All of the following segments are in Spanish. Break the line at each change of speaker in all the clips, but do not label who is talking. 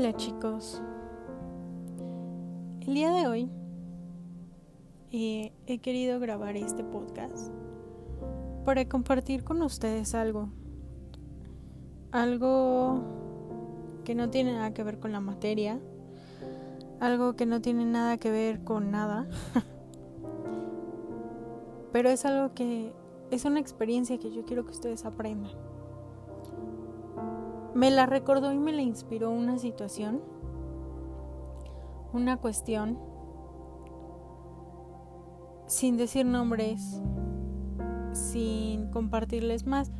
Hola chicos, el día de hoy eh, he querido grabar este podcast para compartir con ustedes algo, algo que no tiene nada que ver con la materia, algo que no tiene nada que ver con nada, pero es algo que es una experiencia que yo quiero que ustedes aprendan. Me la recordó y me la inspiró una situación, una cuestión, sin decir nombres, sin compartirles más,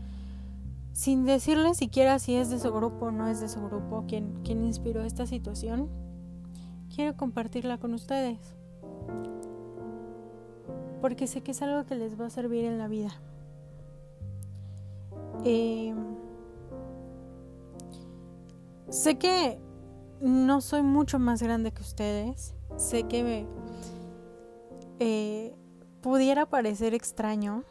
sin decirles siquiera si es de su grupo o no es de su grupo, quien, inspiró esta situación, quiero compartirla con ustedes. Porque sé que es algo que les va a servir en la vida. Eh, Sé que no soy mucho más grande que ustedes. Sé que eh, pudiera parecer extraño,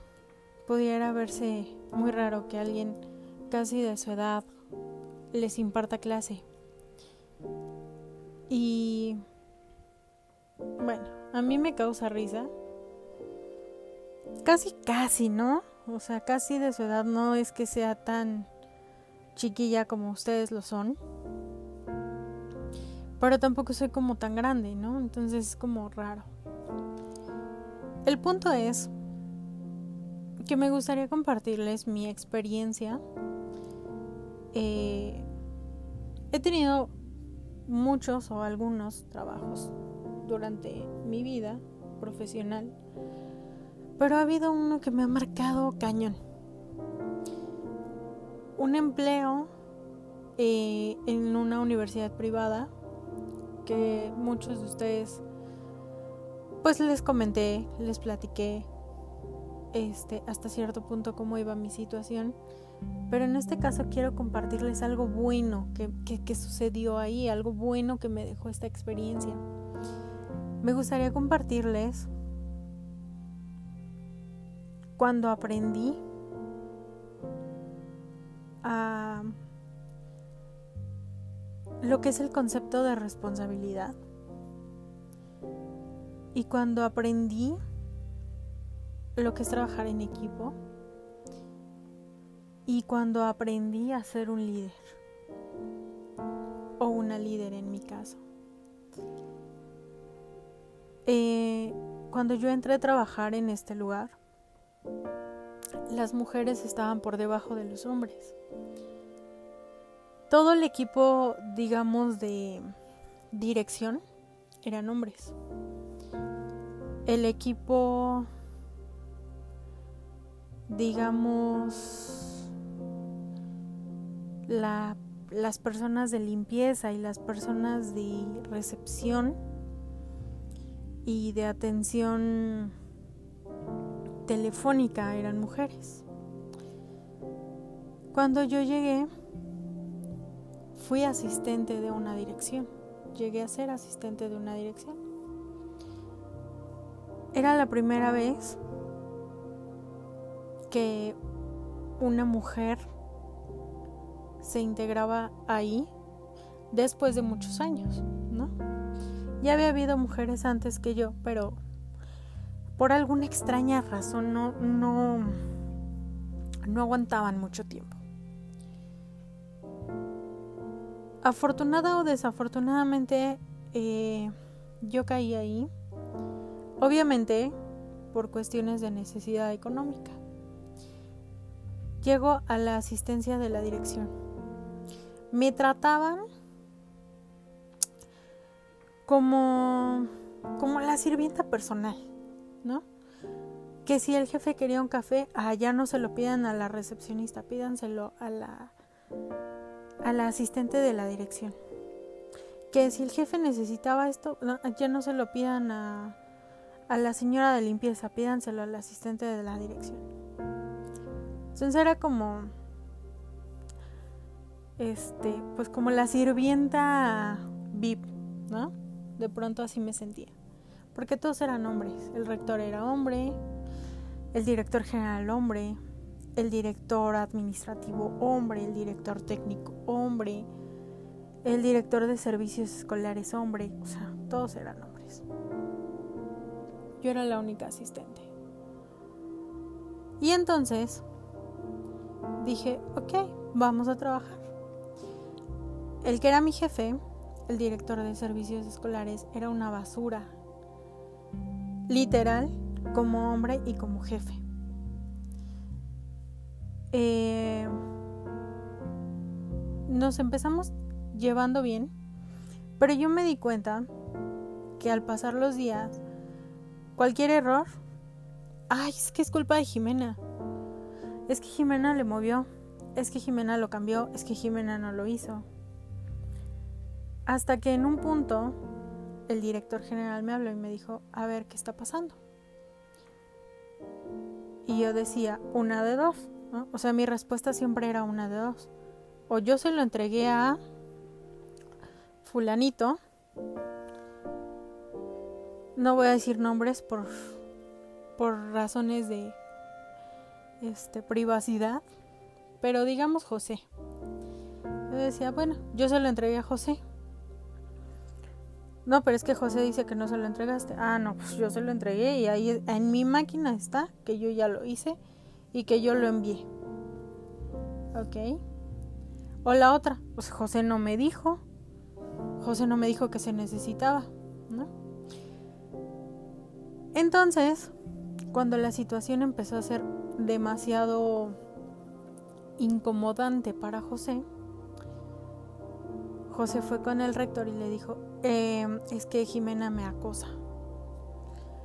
pudiera verse muy raro que alguien casi de su edad les imparta clase. Y bueno, a mí me causa risa. Casi, casi, ¿no? O sea, casi de su edad no es que sea tan chiquilla como ustedes lo son. Pero tampoco soy como tan grande, ¿no? Entonces es como raro. El punto es que me gustaría compartirles mi experiencia. Eh, he tenido muchos o algunos trabajos durante mi vida profesional, pero ha habido uno que me ha marcado cañón un empleo eh, en una universidad privada que muchos de ustedes pues les comenté, les platiqué este hasta cierto punto cómo iba mi situación. Pero en este caso quiero compartirles algo bueno que, que sucedió ahí, algo bueno que me dejó esta experiencia. Me gustaría compartirles cuando aprendí a lo que es el concepto de responsabilidad. Y cuando aprendí lo que es trabajar en equipo y cuando aprendí a ser un líder o una líder en mi caso. Eh, cuando yo entré a trabajar en este lugar, las mujeres estaban por debajo de los hombres. Todo el equipo, digamos, de dirección eran hombres. El equipo, digamos, las personas de limpieza y las personas de recepción y de atención telefónica eran mujeres. Cuando yo llegué, fui asistente de una dirección. Llegué a ser asistente de una dirección. Era la primera vez que una mujer se integraba ahí después de muchos años, ¿no? Ya había habido mujeres antes que yo, pero por alguna extraña razón no, no, no aguantaban mucho tiempo. afortunada o desafortunadamente eh, yo caí ahí, obviamente por cuestiones de necesidad económica. Llego a la asistencia de la dirección. Me trataban como, como la sirvienta personal, ¿no? Que si el jefe quería un café, allá no se lo pidan a la recepcionista, pídanselo a la a la asistente de la dirección. Que si el jefe necesitaba esto, ya no se lo pidan a, a la señora de limpieza, pídanselo al asistente de la dirección. Entonces era como, este, pues como la sirvienta VIP, ¿no? De pronto así me sentía. Porque todos eran hombres. El rector era hombre, el director general hombre, el director administrativo hombre, el director técnico hombre, el director de servicios escolares hombre, o sea, todos eran hombres. Yo era la única asistente. Y entonces dije, ok, vamos a trabajar. El que era mi jefe, el director de servicios escolares, era una basura. Literal, como hombre y como jefe. Eh, nos empezamos llevando bien, pero yo me di cuenta que al pasar los días, cualquier error, ay, es que es culpa de Jimena. Es que Jimena le movió, es que Jimena lo cambió, es que Jimena no lo hizo. Hasta que en un punto el director general me habló y me dijo, a ver, ¿qué está pasando? Y yo decía, una de dos. O sea, mi respuesta siempre era una de dos. O yo se lo entregué a fulanito. No voy a decir nombres por, por razones de este, privacidad. Pero digamos José. Yo decía, bueno, yo se lo entregué a José. No, pero es que José dice que no se lo entregaste. Ah, no, pues yo se lo entregué y ahí en mi máquina está que yo ya lo hice y que yo lo envié. ¿Ok? O la otra, pues José no me dijo. José no me dijo que se necesitaba, ¿no? Entonces, cuando la situación empezó a ser demasiado incomodante para José, José fue con el rector y le dijo, em, es que Jimena me acosa.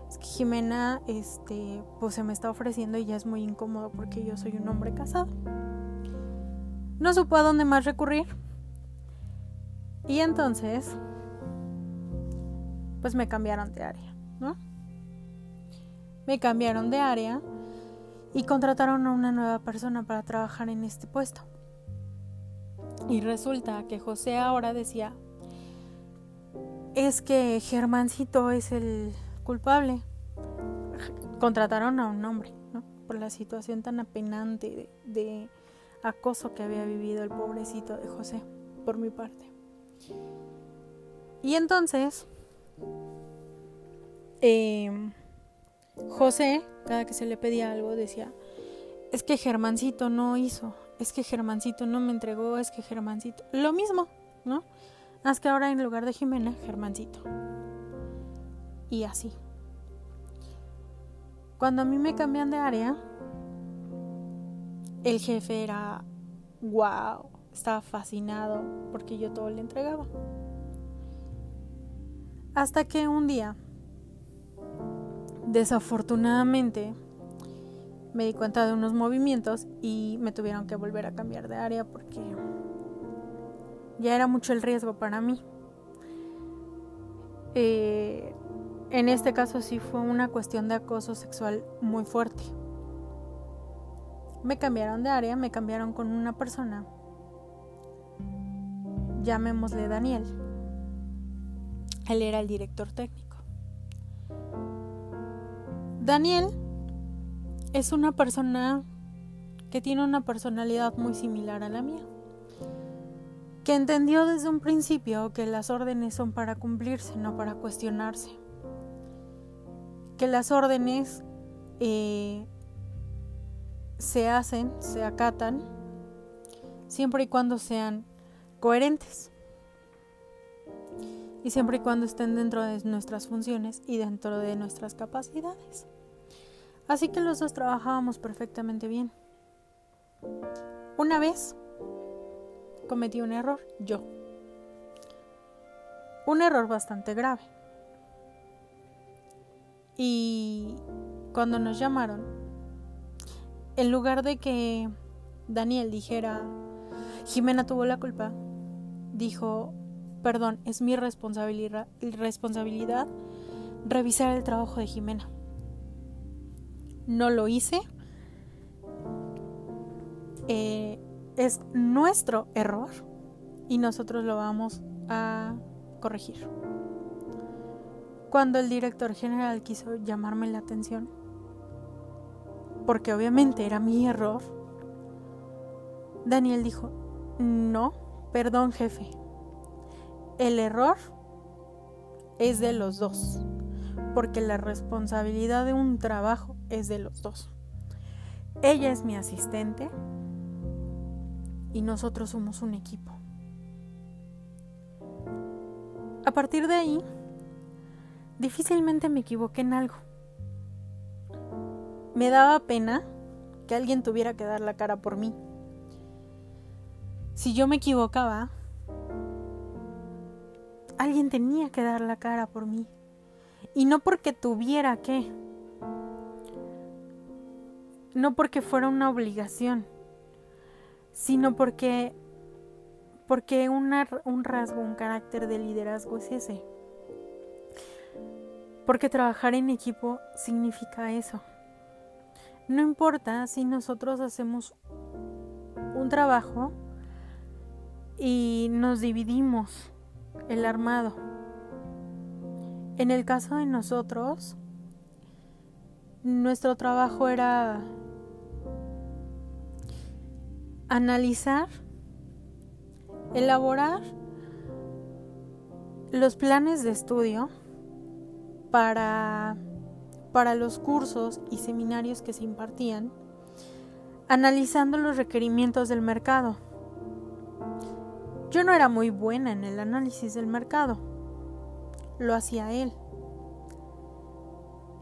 Es que Jimena, este, pues se me está ofreciendo y ya es muy incómodo porque yo soy un hombre casado. No supo a dónde más recurrir. Y entonces, pues me cambiaron de área, ¿no? Me cambiaron de área y contrataron a una nueva persona para trabajar en este puesto. Y resulta que José ahora decía, es que Germancito es el culpable. Contrataron a un hombre, ¿no? Por la situación tan apenante de acoso que había vivido el pobrecito de José, por mi parte. Y entonces, em, José, cada que se le pedía algo, decía, es que Germancito no hizo, es que Germancito no me entregó, es que Germancito, lo mismo, ¿no? Haz que ahora en lugar de Jimena, Germancito. Y así. Cuando a mí me cambian de área, el jefe era wow, estaba fascinado porque yo todo le entregaba. Hasta que un día, desafortunadamente, me di cuenta de unos movimientos y me tuvieron que volver a cambiar de área porque ya era mucho el riesgo para mí. Eh, en este caso sí fue una cuestión de acoso sexual muy fuerte me cambiaron de área, me cambiaron con una persona, llamémosle Daniel. Él era el director técnico. Daniel es una persona que tiene una personalidad muy similar a la mía, que entendió desde un principio que las órdenes son para cumplirse, no para cuestionarse, que las órdenes eh, se hacen, se acatan, siempre y cuando sean coherentes. Y siempre y cuando estén dentro de nuestras funciones y dentro de nuestras capacidades. Así que los dos trabajábamos perfectamente bien. Una vez cometí un error, yo. Un error bastante grave. Y cuando nos llamaron en lugar de que Daniel dijera, Jimena tuvo la culpa, dijo, perdón, es mi responsabilidad, revisar el trabajo de Jimena. No lo hice. Eh, es nuestro error y nosotros lo vamos a corregir. Cuando el director general quiso llamarme la atención, porque obviamente era mi error, Daniel dijo, no, perdón jefe, el error es de los dos, porque la responsabilidad de un trabajo es de los dos. Ella es mi asistente y nosotros somos un equipo. A partir de ahí, difícilmente me equivoqué en algo. Me daba pena que alguien tuviera que dar la cara por mí. Si yo me equivocaba, alguien tenía que dar la cara por mí. Y no porque tuviera que. No porque fuera una obligación. Sino porque. Porque un rasgo, un carácter de liderazgo es ese. Porque trabajar en equipo significa eso. No importa si nosotros hacemos un trabajo y nos dividimos el armado. En el caso de nosotros, nuestro trabajo era analizar, elaborar los planes de estudio para, para los cursos y seminarios que se impartían, analizando los requerimientos del mercado. Yo no era muy buena en el análisis del mercado, lo hacía él.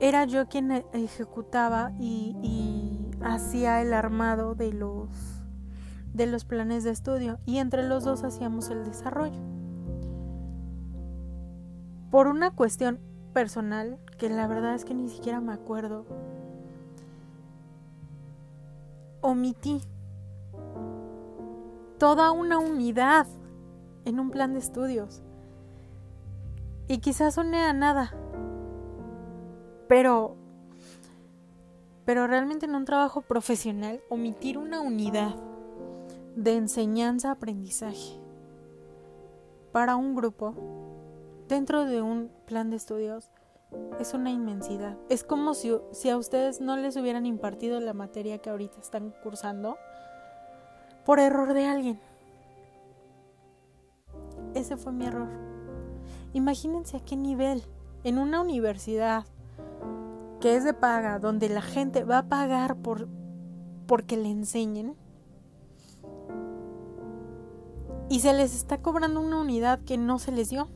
Era yo quien ejecutaba y, y hacía el armado de los, de los planes de estudio y entre los dos hacíamos el desarrollo. Por una cuestión personal, que la verdad es que ni siquiera me acuerdo, omití toda una unidad en un plan de estudios. Y quizás suene a nada, pero pero realmente en un trabajo profesional omitir una unidad de enseñanza-aprendizaje para un grupo dentro de un plan de estudios es una inmensidad. Es como si, si, a ustedes no les hubieran impartido la materia que ahorita están cursando por error de alguien. Ese fue mi error. Imagínense a qué nivel. En una universidad que es de paga, donde la gente va a pagar por porque le enseñen. Y se les está cobrando una unidad que no se les dio.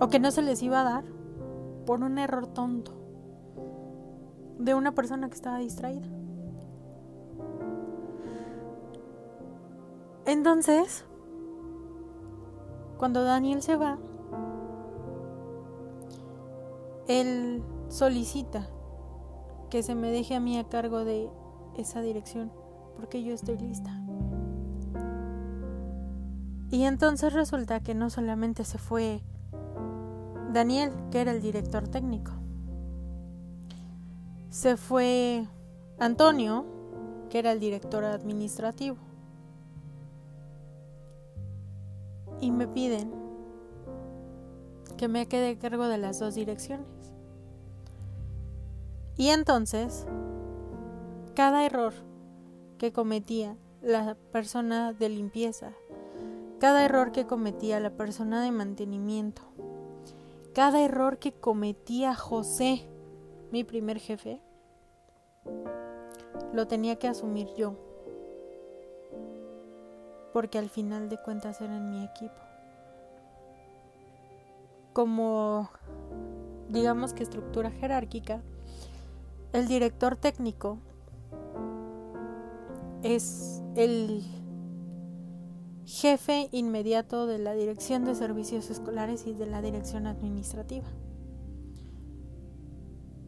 O que no se les iba a dar por un error tonto de una persona que estaba distraída. Entonces, cuando Daniel se va, él solicita que se me deje a mí a cargo de esa dirección, porque yo estoy lista. Y entonces resulta que no solamente se fue Daniel, que era el director técnico, se fue Antonio, que era el director administrativo. y me piden que me quede cargo de las dos direcciones. Y entonces, cada error que cometía la persona de limpieza, cada error que cometía la persona de mantenimiento, cada error que cometía José, mi primer jefe, lo tenía que asumir yo porque al final de cuentas eran mi equipo. Como, digamos que estructura jerárquica, el director técnico es el jefe inmediato de la Dirección de Servicios Escolares y de la Dirección Administrativa.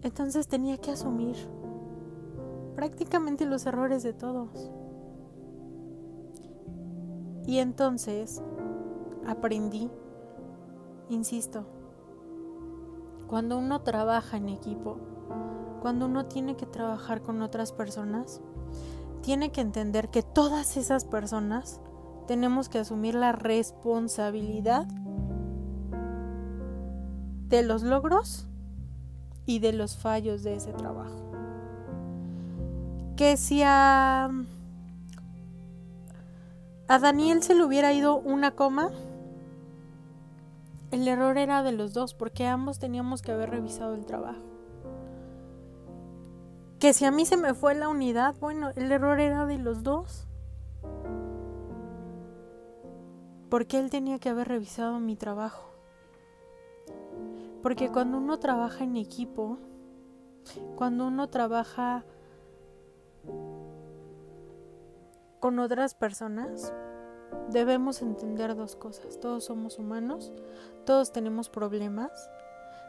Entonces tenía que asumir prácticamente los errores de todos. Y entonces aprendí, insisto, cuando uno trabaja en equipo, cuando uno tiene que trabajar con otras personas, tiene que entender que todas esas personas tenemos que asumir la responsabilidad de los logros y de los fallos de ese trabajo. Que si a a Daniel se le hubiera ido una coma, el error era de los dos porque ambos teníamos que haber revisado el trabajo. Que si a mí se me fue la unidad, bueno, el error era de los dos. Porque él tenía que haber revisado mi trabajo. Porque cuando uno trabaja en equipo, cuando uno trabaja con otras personas, debemos entender dos cosas. Todos somos humanos, todos tenemos problemas,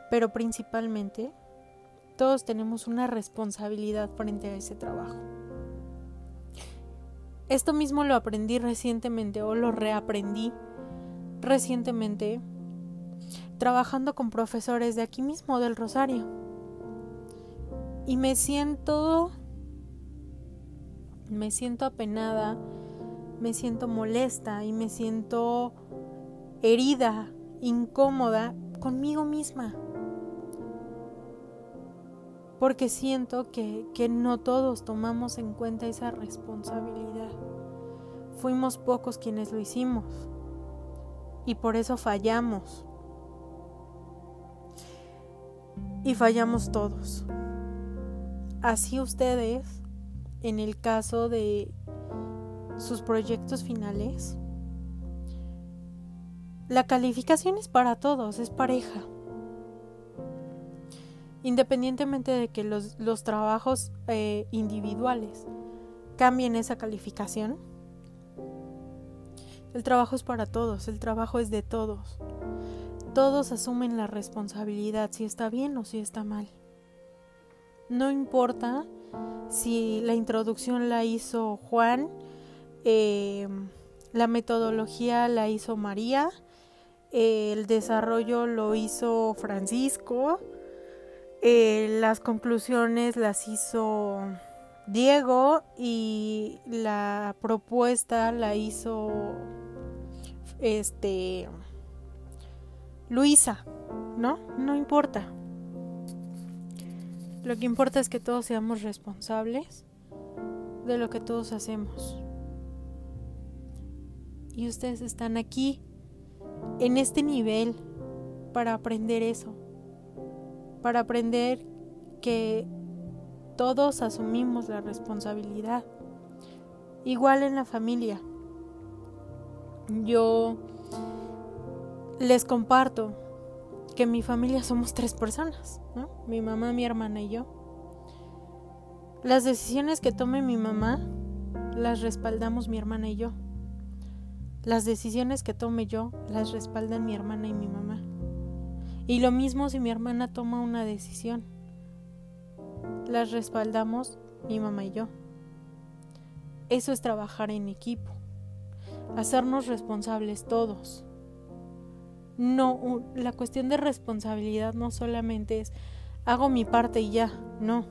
pero principalmente todos tenemos una responsabilidad frente a ese trabajo. Esto mismo lo aprendí recientemente o lo reaprendí recientemente trabajando con profesores de aquí mismo del Rosario. Y me siento me siento apenada, me siento molesta y me siento herida, incómoda conmigo misma. Porque siento que, que no todos tomamos en cuenta esa responsabilidad. Fuimos pocos quienes lo hicimos. Y por eso fallamos. Y fallamos todos. Así ustedes, en el caso de sus proyectos finales, la calificación es para todos, es pareja. Independientemente de que los, trabajos eh, individuales cambien esa calificación, el trabajo es para todos, el trabajo es de todos. Todos asumen la responsabilidad si está bien o si está mal. No importa si la introducción la hizo Juan, eh, la metodología la hizo María, el desarrollo lo hizo Francisco, eh, las conclusiones las hizo Diego y la propuesta la hizo este Luisa, ¿no? No importa. Lo que importa es que todos seamos responsables de lo que todos hacemos. Y ustedes están aquí, en este nivel, para aprender eso. Para aprender que todos asumimos la responsabilidad. Igual en la familia. Yo les comparto que mi familia somos tres personas. Mi mamá, mi hermana y yo. Las decisiones que tome mi mamá las respaldamos mi hermana y yo. Las decisiones que tome yo las respaldan mi hermana y mi mamá. Y lo mismo si mi hermana toma una decisión. Las respaldamos mi mamá y yo. Eso es trabajar en equipo. Hacernos responsables todos no, la cuestión de responsabilidad no solamente es hago mi parte y ya, no.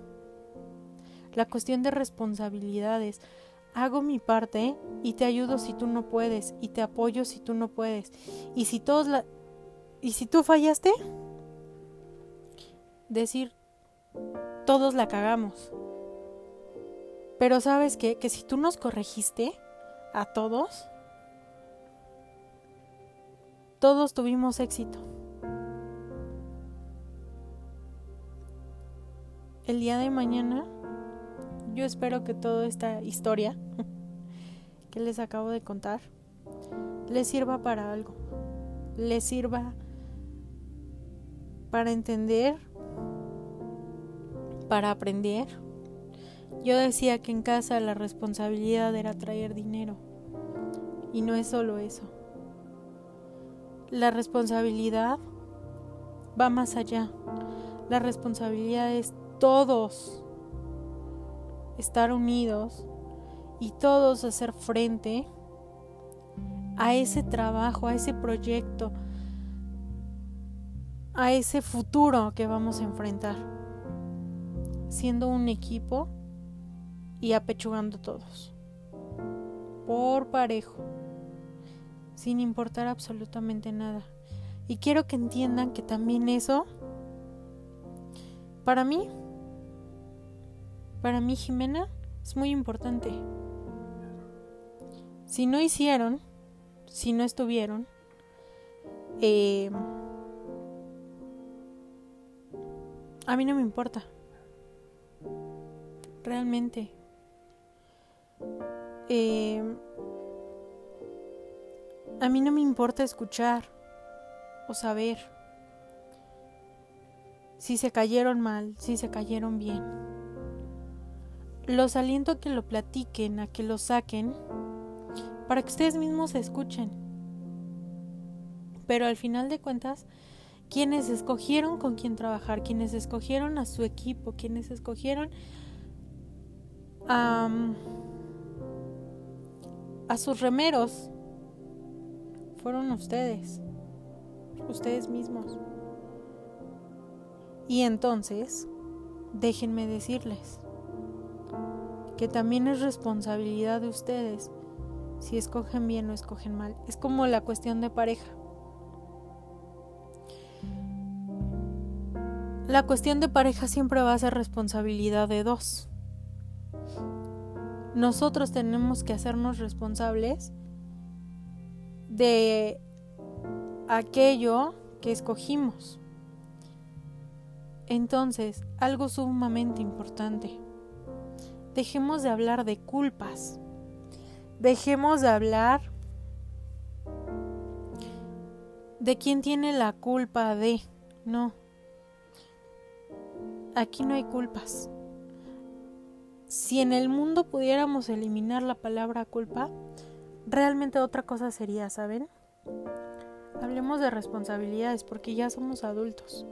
La cuestión de responsabilidad es hago mi parte y te ayudo si tú no puedes y te apoyo si tú no puedes. Y si todos la y si tú fallaste, decir todos la cagamos. Pero sabes qué? que si tú nos corregiste a todos, todos tuvimos éxito. El día de mañana, yo espero que toda esta historia que les acabo de contar les sirva para algo. Les sirva para entender, para aprender. Yo decía que en casa la responsabilidad era traer dinero. Y no es solo eso la responsabilidad va más allá. La responsabilidad es todos estar unidos y todos hacer frente a ese trabajo, a ese proyecto, a ese futuro que vamos a enfrentar, siendo un equipo y apechugando todos, por parejo sin importar absolutamente nada. Y quiero que entiendan que también eso, para mí, para mí Jimena, es muy importante. Si no hicieron, si no estuvieron, eh, A mí no me importa. Realmente. Eh, a mí no me importa escuchar o saber si se cayeron mal, si se cayeron bien. Los aliento a que lo platiquen, a que lo saquen, para que ustedes mismos se escuchen. Pero al final de cuentas, quienes escogieron con quién trabajar, quienes escogieron a su equipo, quienes escogieron a, a sus remeros, fueron ustedes, ustedes mismos. Y entonces, déjenme decirles que también es responsabilidad de ustedes si escogen bien o escogen mal. Es como la cuestión de pareja. La cuestión de pareja siempre va a ser responsabilidad de dos. Nosotros tenemos que hacernos responsables de aquello que escogimos. Entonces, algo sumamente importante. Dejemos de hablar de culpas. Dejemos de hablar de quién tiene la culpa de. No. Aquí no hay culpas. Si en el mundo pudiéramos eliminar la palabra culpa, realmente otra cosa sería, ¿saben? Hablemos de responsabilidades porque ya somos adultos.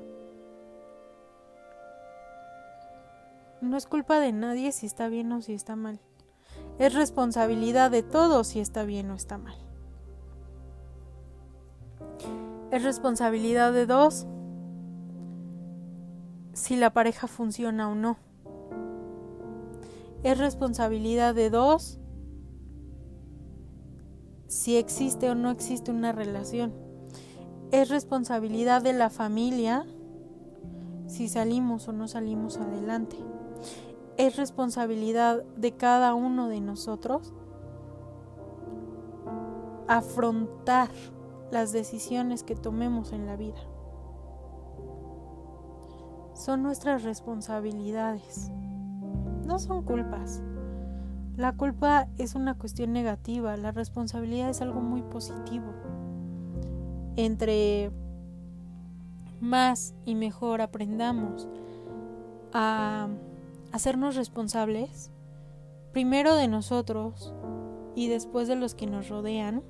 No es culpa de nadie si está bien o si está mal. Es responsabilidad de todos si está bien o está mal. Es responsabilidad de dos si la pareja funciona o no. Es responsabilidad de dos si existe o no existe una relación. Es responsabilidad de la familia si salimos o no salimos adelante es responsabilidad de cada uno de nosotros afrontar las decisiones que tomemos en la vida. Son nuestras responsabilidades, no son culpas. La culpa es una cuestión negativa, la responsabilidad es algo muy positivo. Entre más y mejor aprendamos a hacernos responsables, primero de nosotros y después de los que nos rodean,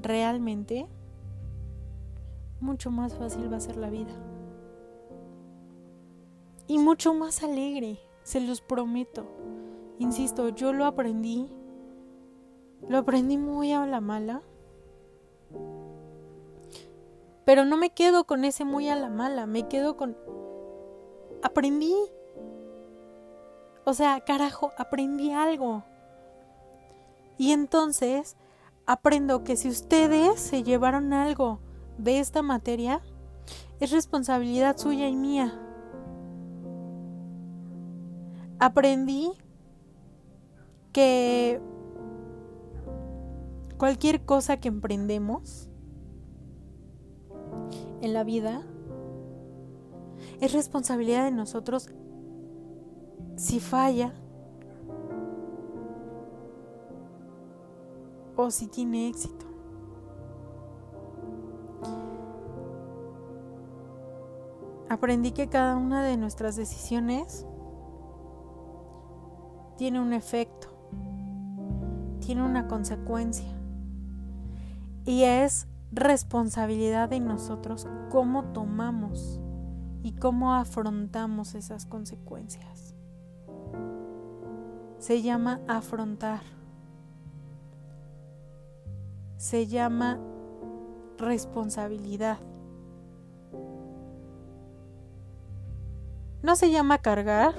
realmente mucho más fácil va a ser la vida. Y mucho más alegre, se los prometo. Insisto, yo lo aprendí, lo aprendí muy a la mala. Pero no me quedo con ese muy a la mala, me quedo con aprendí. O sea, carajo, aprendí algo. Y entonces aprendo que si ustedes se llevaron algo de esta materia, es responsabilidad suya y mía. Aprendí que cualquier cosa que emprendemos en la vida es responsabilidad de nosotros si falla o si tiene éxito. Aprendí que cada una de nuestras decisiones tiene un efecto, tiene una consecuencia. Y es responsabilidad de nosotros cómo tomamos y cómo afrontamos esas consecuencias. Se llama afrontar. Se llama responsabilidad. No se llama cargar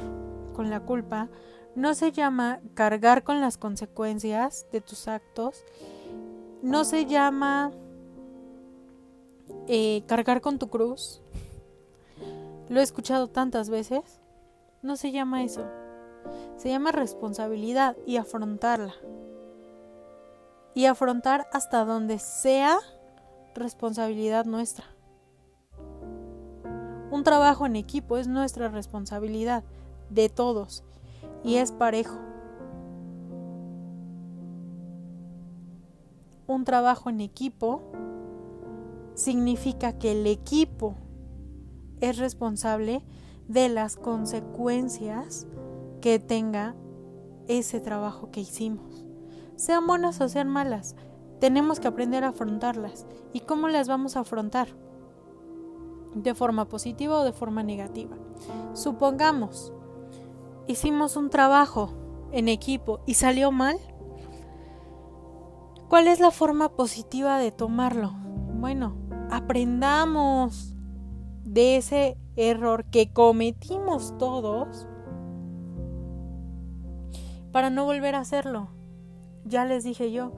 con la culpa, no se llama cargar con las consecuencias de tus actos, no se llama eh, cargar con tu cruz, lo he escuchado tantas veces. No se llama eso. Se llama responsabilidad y afrontarla. Y afrontar hasta donde sea responsabilidad nuestra. Un trabajo en equipo es nuestra responsabilidad, de todos, y es parejo. Un trabajo en equipo significa que el equipo es responsable de las consecuencias que tenga ese trabajo que hicimos. Sean buenas o sean malas, tenemos que aprender a afrontarlas. ¿Y cómo las vamos a afrontar? De forma positiva o de forma negativa. Supongamos, hicimos un trabajo en equipo y salió mal. ¿Cuál es la forma positiva de tomarlo? Bueno, aprendamos de ese error que cometimos todos para no volver a hacerlo. Ya les dije yo,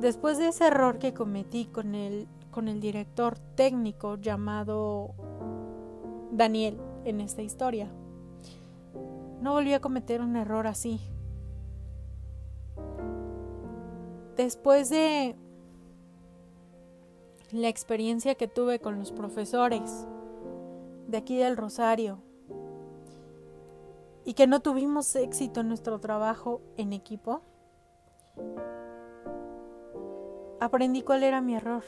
después de ese error que cometí con el, con el director técnico llamado Daniel en esta historia, no volví a cometer un error así. Después de la experiencia que tuve con los profesores de aquí del Rosario y que no tuvimos éxito en nuestro trabajo en equipo, aprendí cuál era mi error,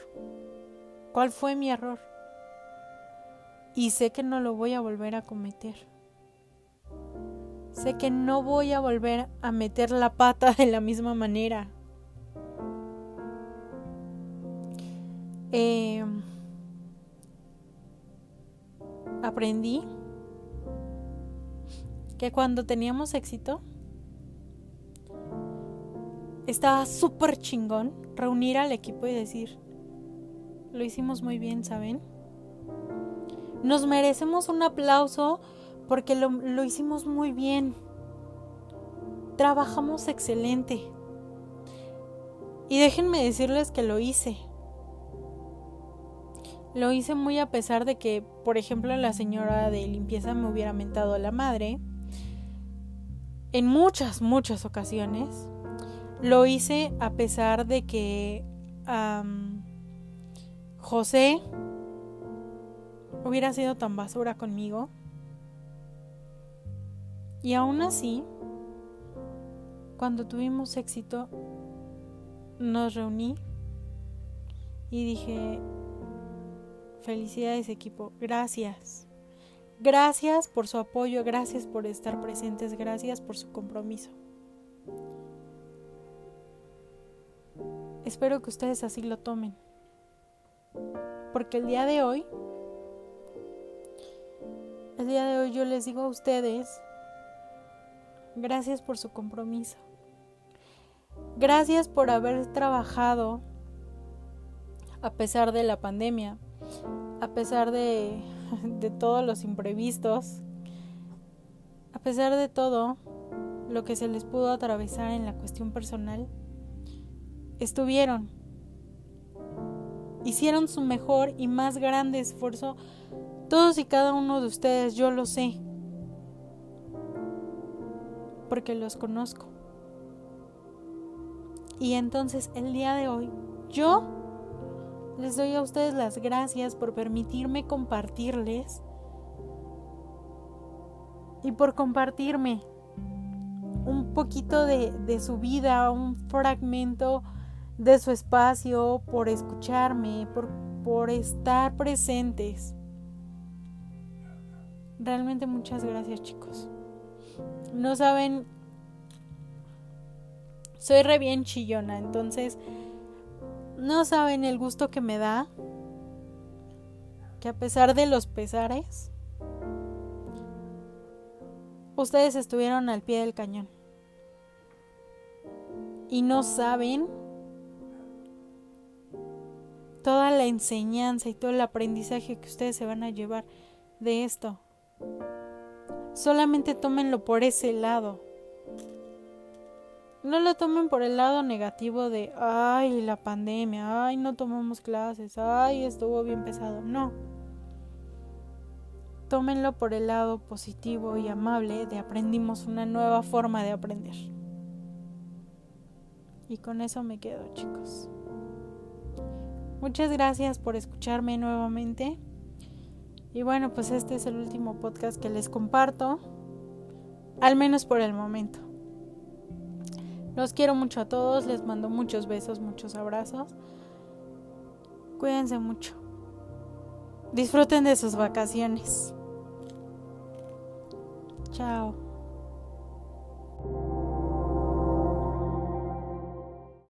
cuál fue mi error y sé que no lo voy a volver a cometer. Sé que no voy a volver a meter la pata de la misma manera. Eh, aprendí que cuando teníamos éxito, estaba súper chingón reunir al equipo y decir, lo hicimos muy bien, ¿saben? Nos merecemos un aplauso porque lo, lo hicimos muy bien. Trabajamos excelente. Y déjenme decirles que lo hice. Lo hice muy a pesar de que, por ejemplo, la señora de limpieza me hubiera mentado a la madre. En muchas, muchas ocasiones. Lo hice a pesar de que José hubiera sido tan basura conmigo. Y aún así, cuando tuvimos éxito, nos reuní y dije, felicidades equipo, gracias. Gracias por su apoyo, gracias por estar presentes, gracias por su compromiso. Espero que ustedes así lo tomen. Porque el día de hoy, el día de hoy yo les digo a ustedes Gracias por su compromiso. Gracias por haber trabajado a pesar de la pandemia, a pesar de, todos los imprevistos, a pesar de todo lo que se les pudo atravesar en la cuestión personal. Estuvieron, hicieron su mejor y más grande esfuerzo, todos y cada uno de ustedes, yo lo sé porque los conozco. Y entonces el día de hoy yo les doy a ustedes las gracias por permitirme compartirles y por compartirme un poquito de, su vida, un fragmento de su espacio, por escucharme, por estar presentes. Realmente muchas gracias chicos. No saben, soy re bien chillona, entonces no saben el gusto que me da que a pesar de los pesares, ustedes estuvieron al pie del cañón. Y no saben toda la enseñanza y todo el aprendizaje que ustedes se van a llevar de esto. Solamente tómenlo por ese lado. No lo tomen por el lado negativo de, ay, la pandemia, ay, no tomamos clases, ay, estuvo bien pesado. No. Tómenlo por el lado positivo y amable de aprendimos una nueva forma de aprender. Y con eso me quedo, chicos. Muchas gracias por escucharme nuevamente. Y bueno, pues este es el último podcast que les comparto, al menos por el momento. Los quiero mucho a todos, les mando muchos besos, muchos abrazos. Cuídense mucho. Disfruten de sus vacaciones. Chao.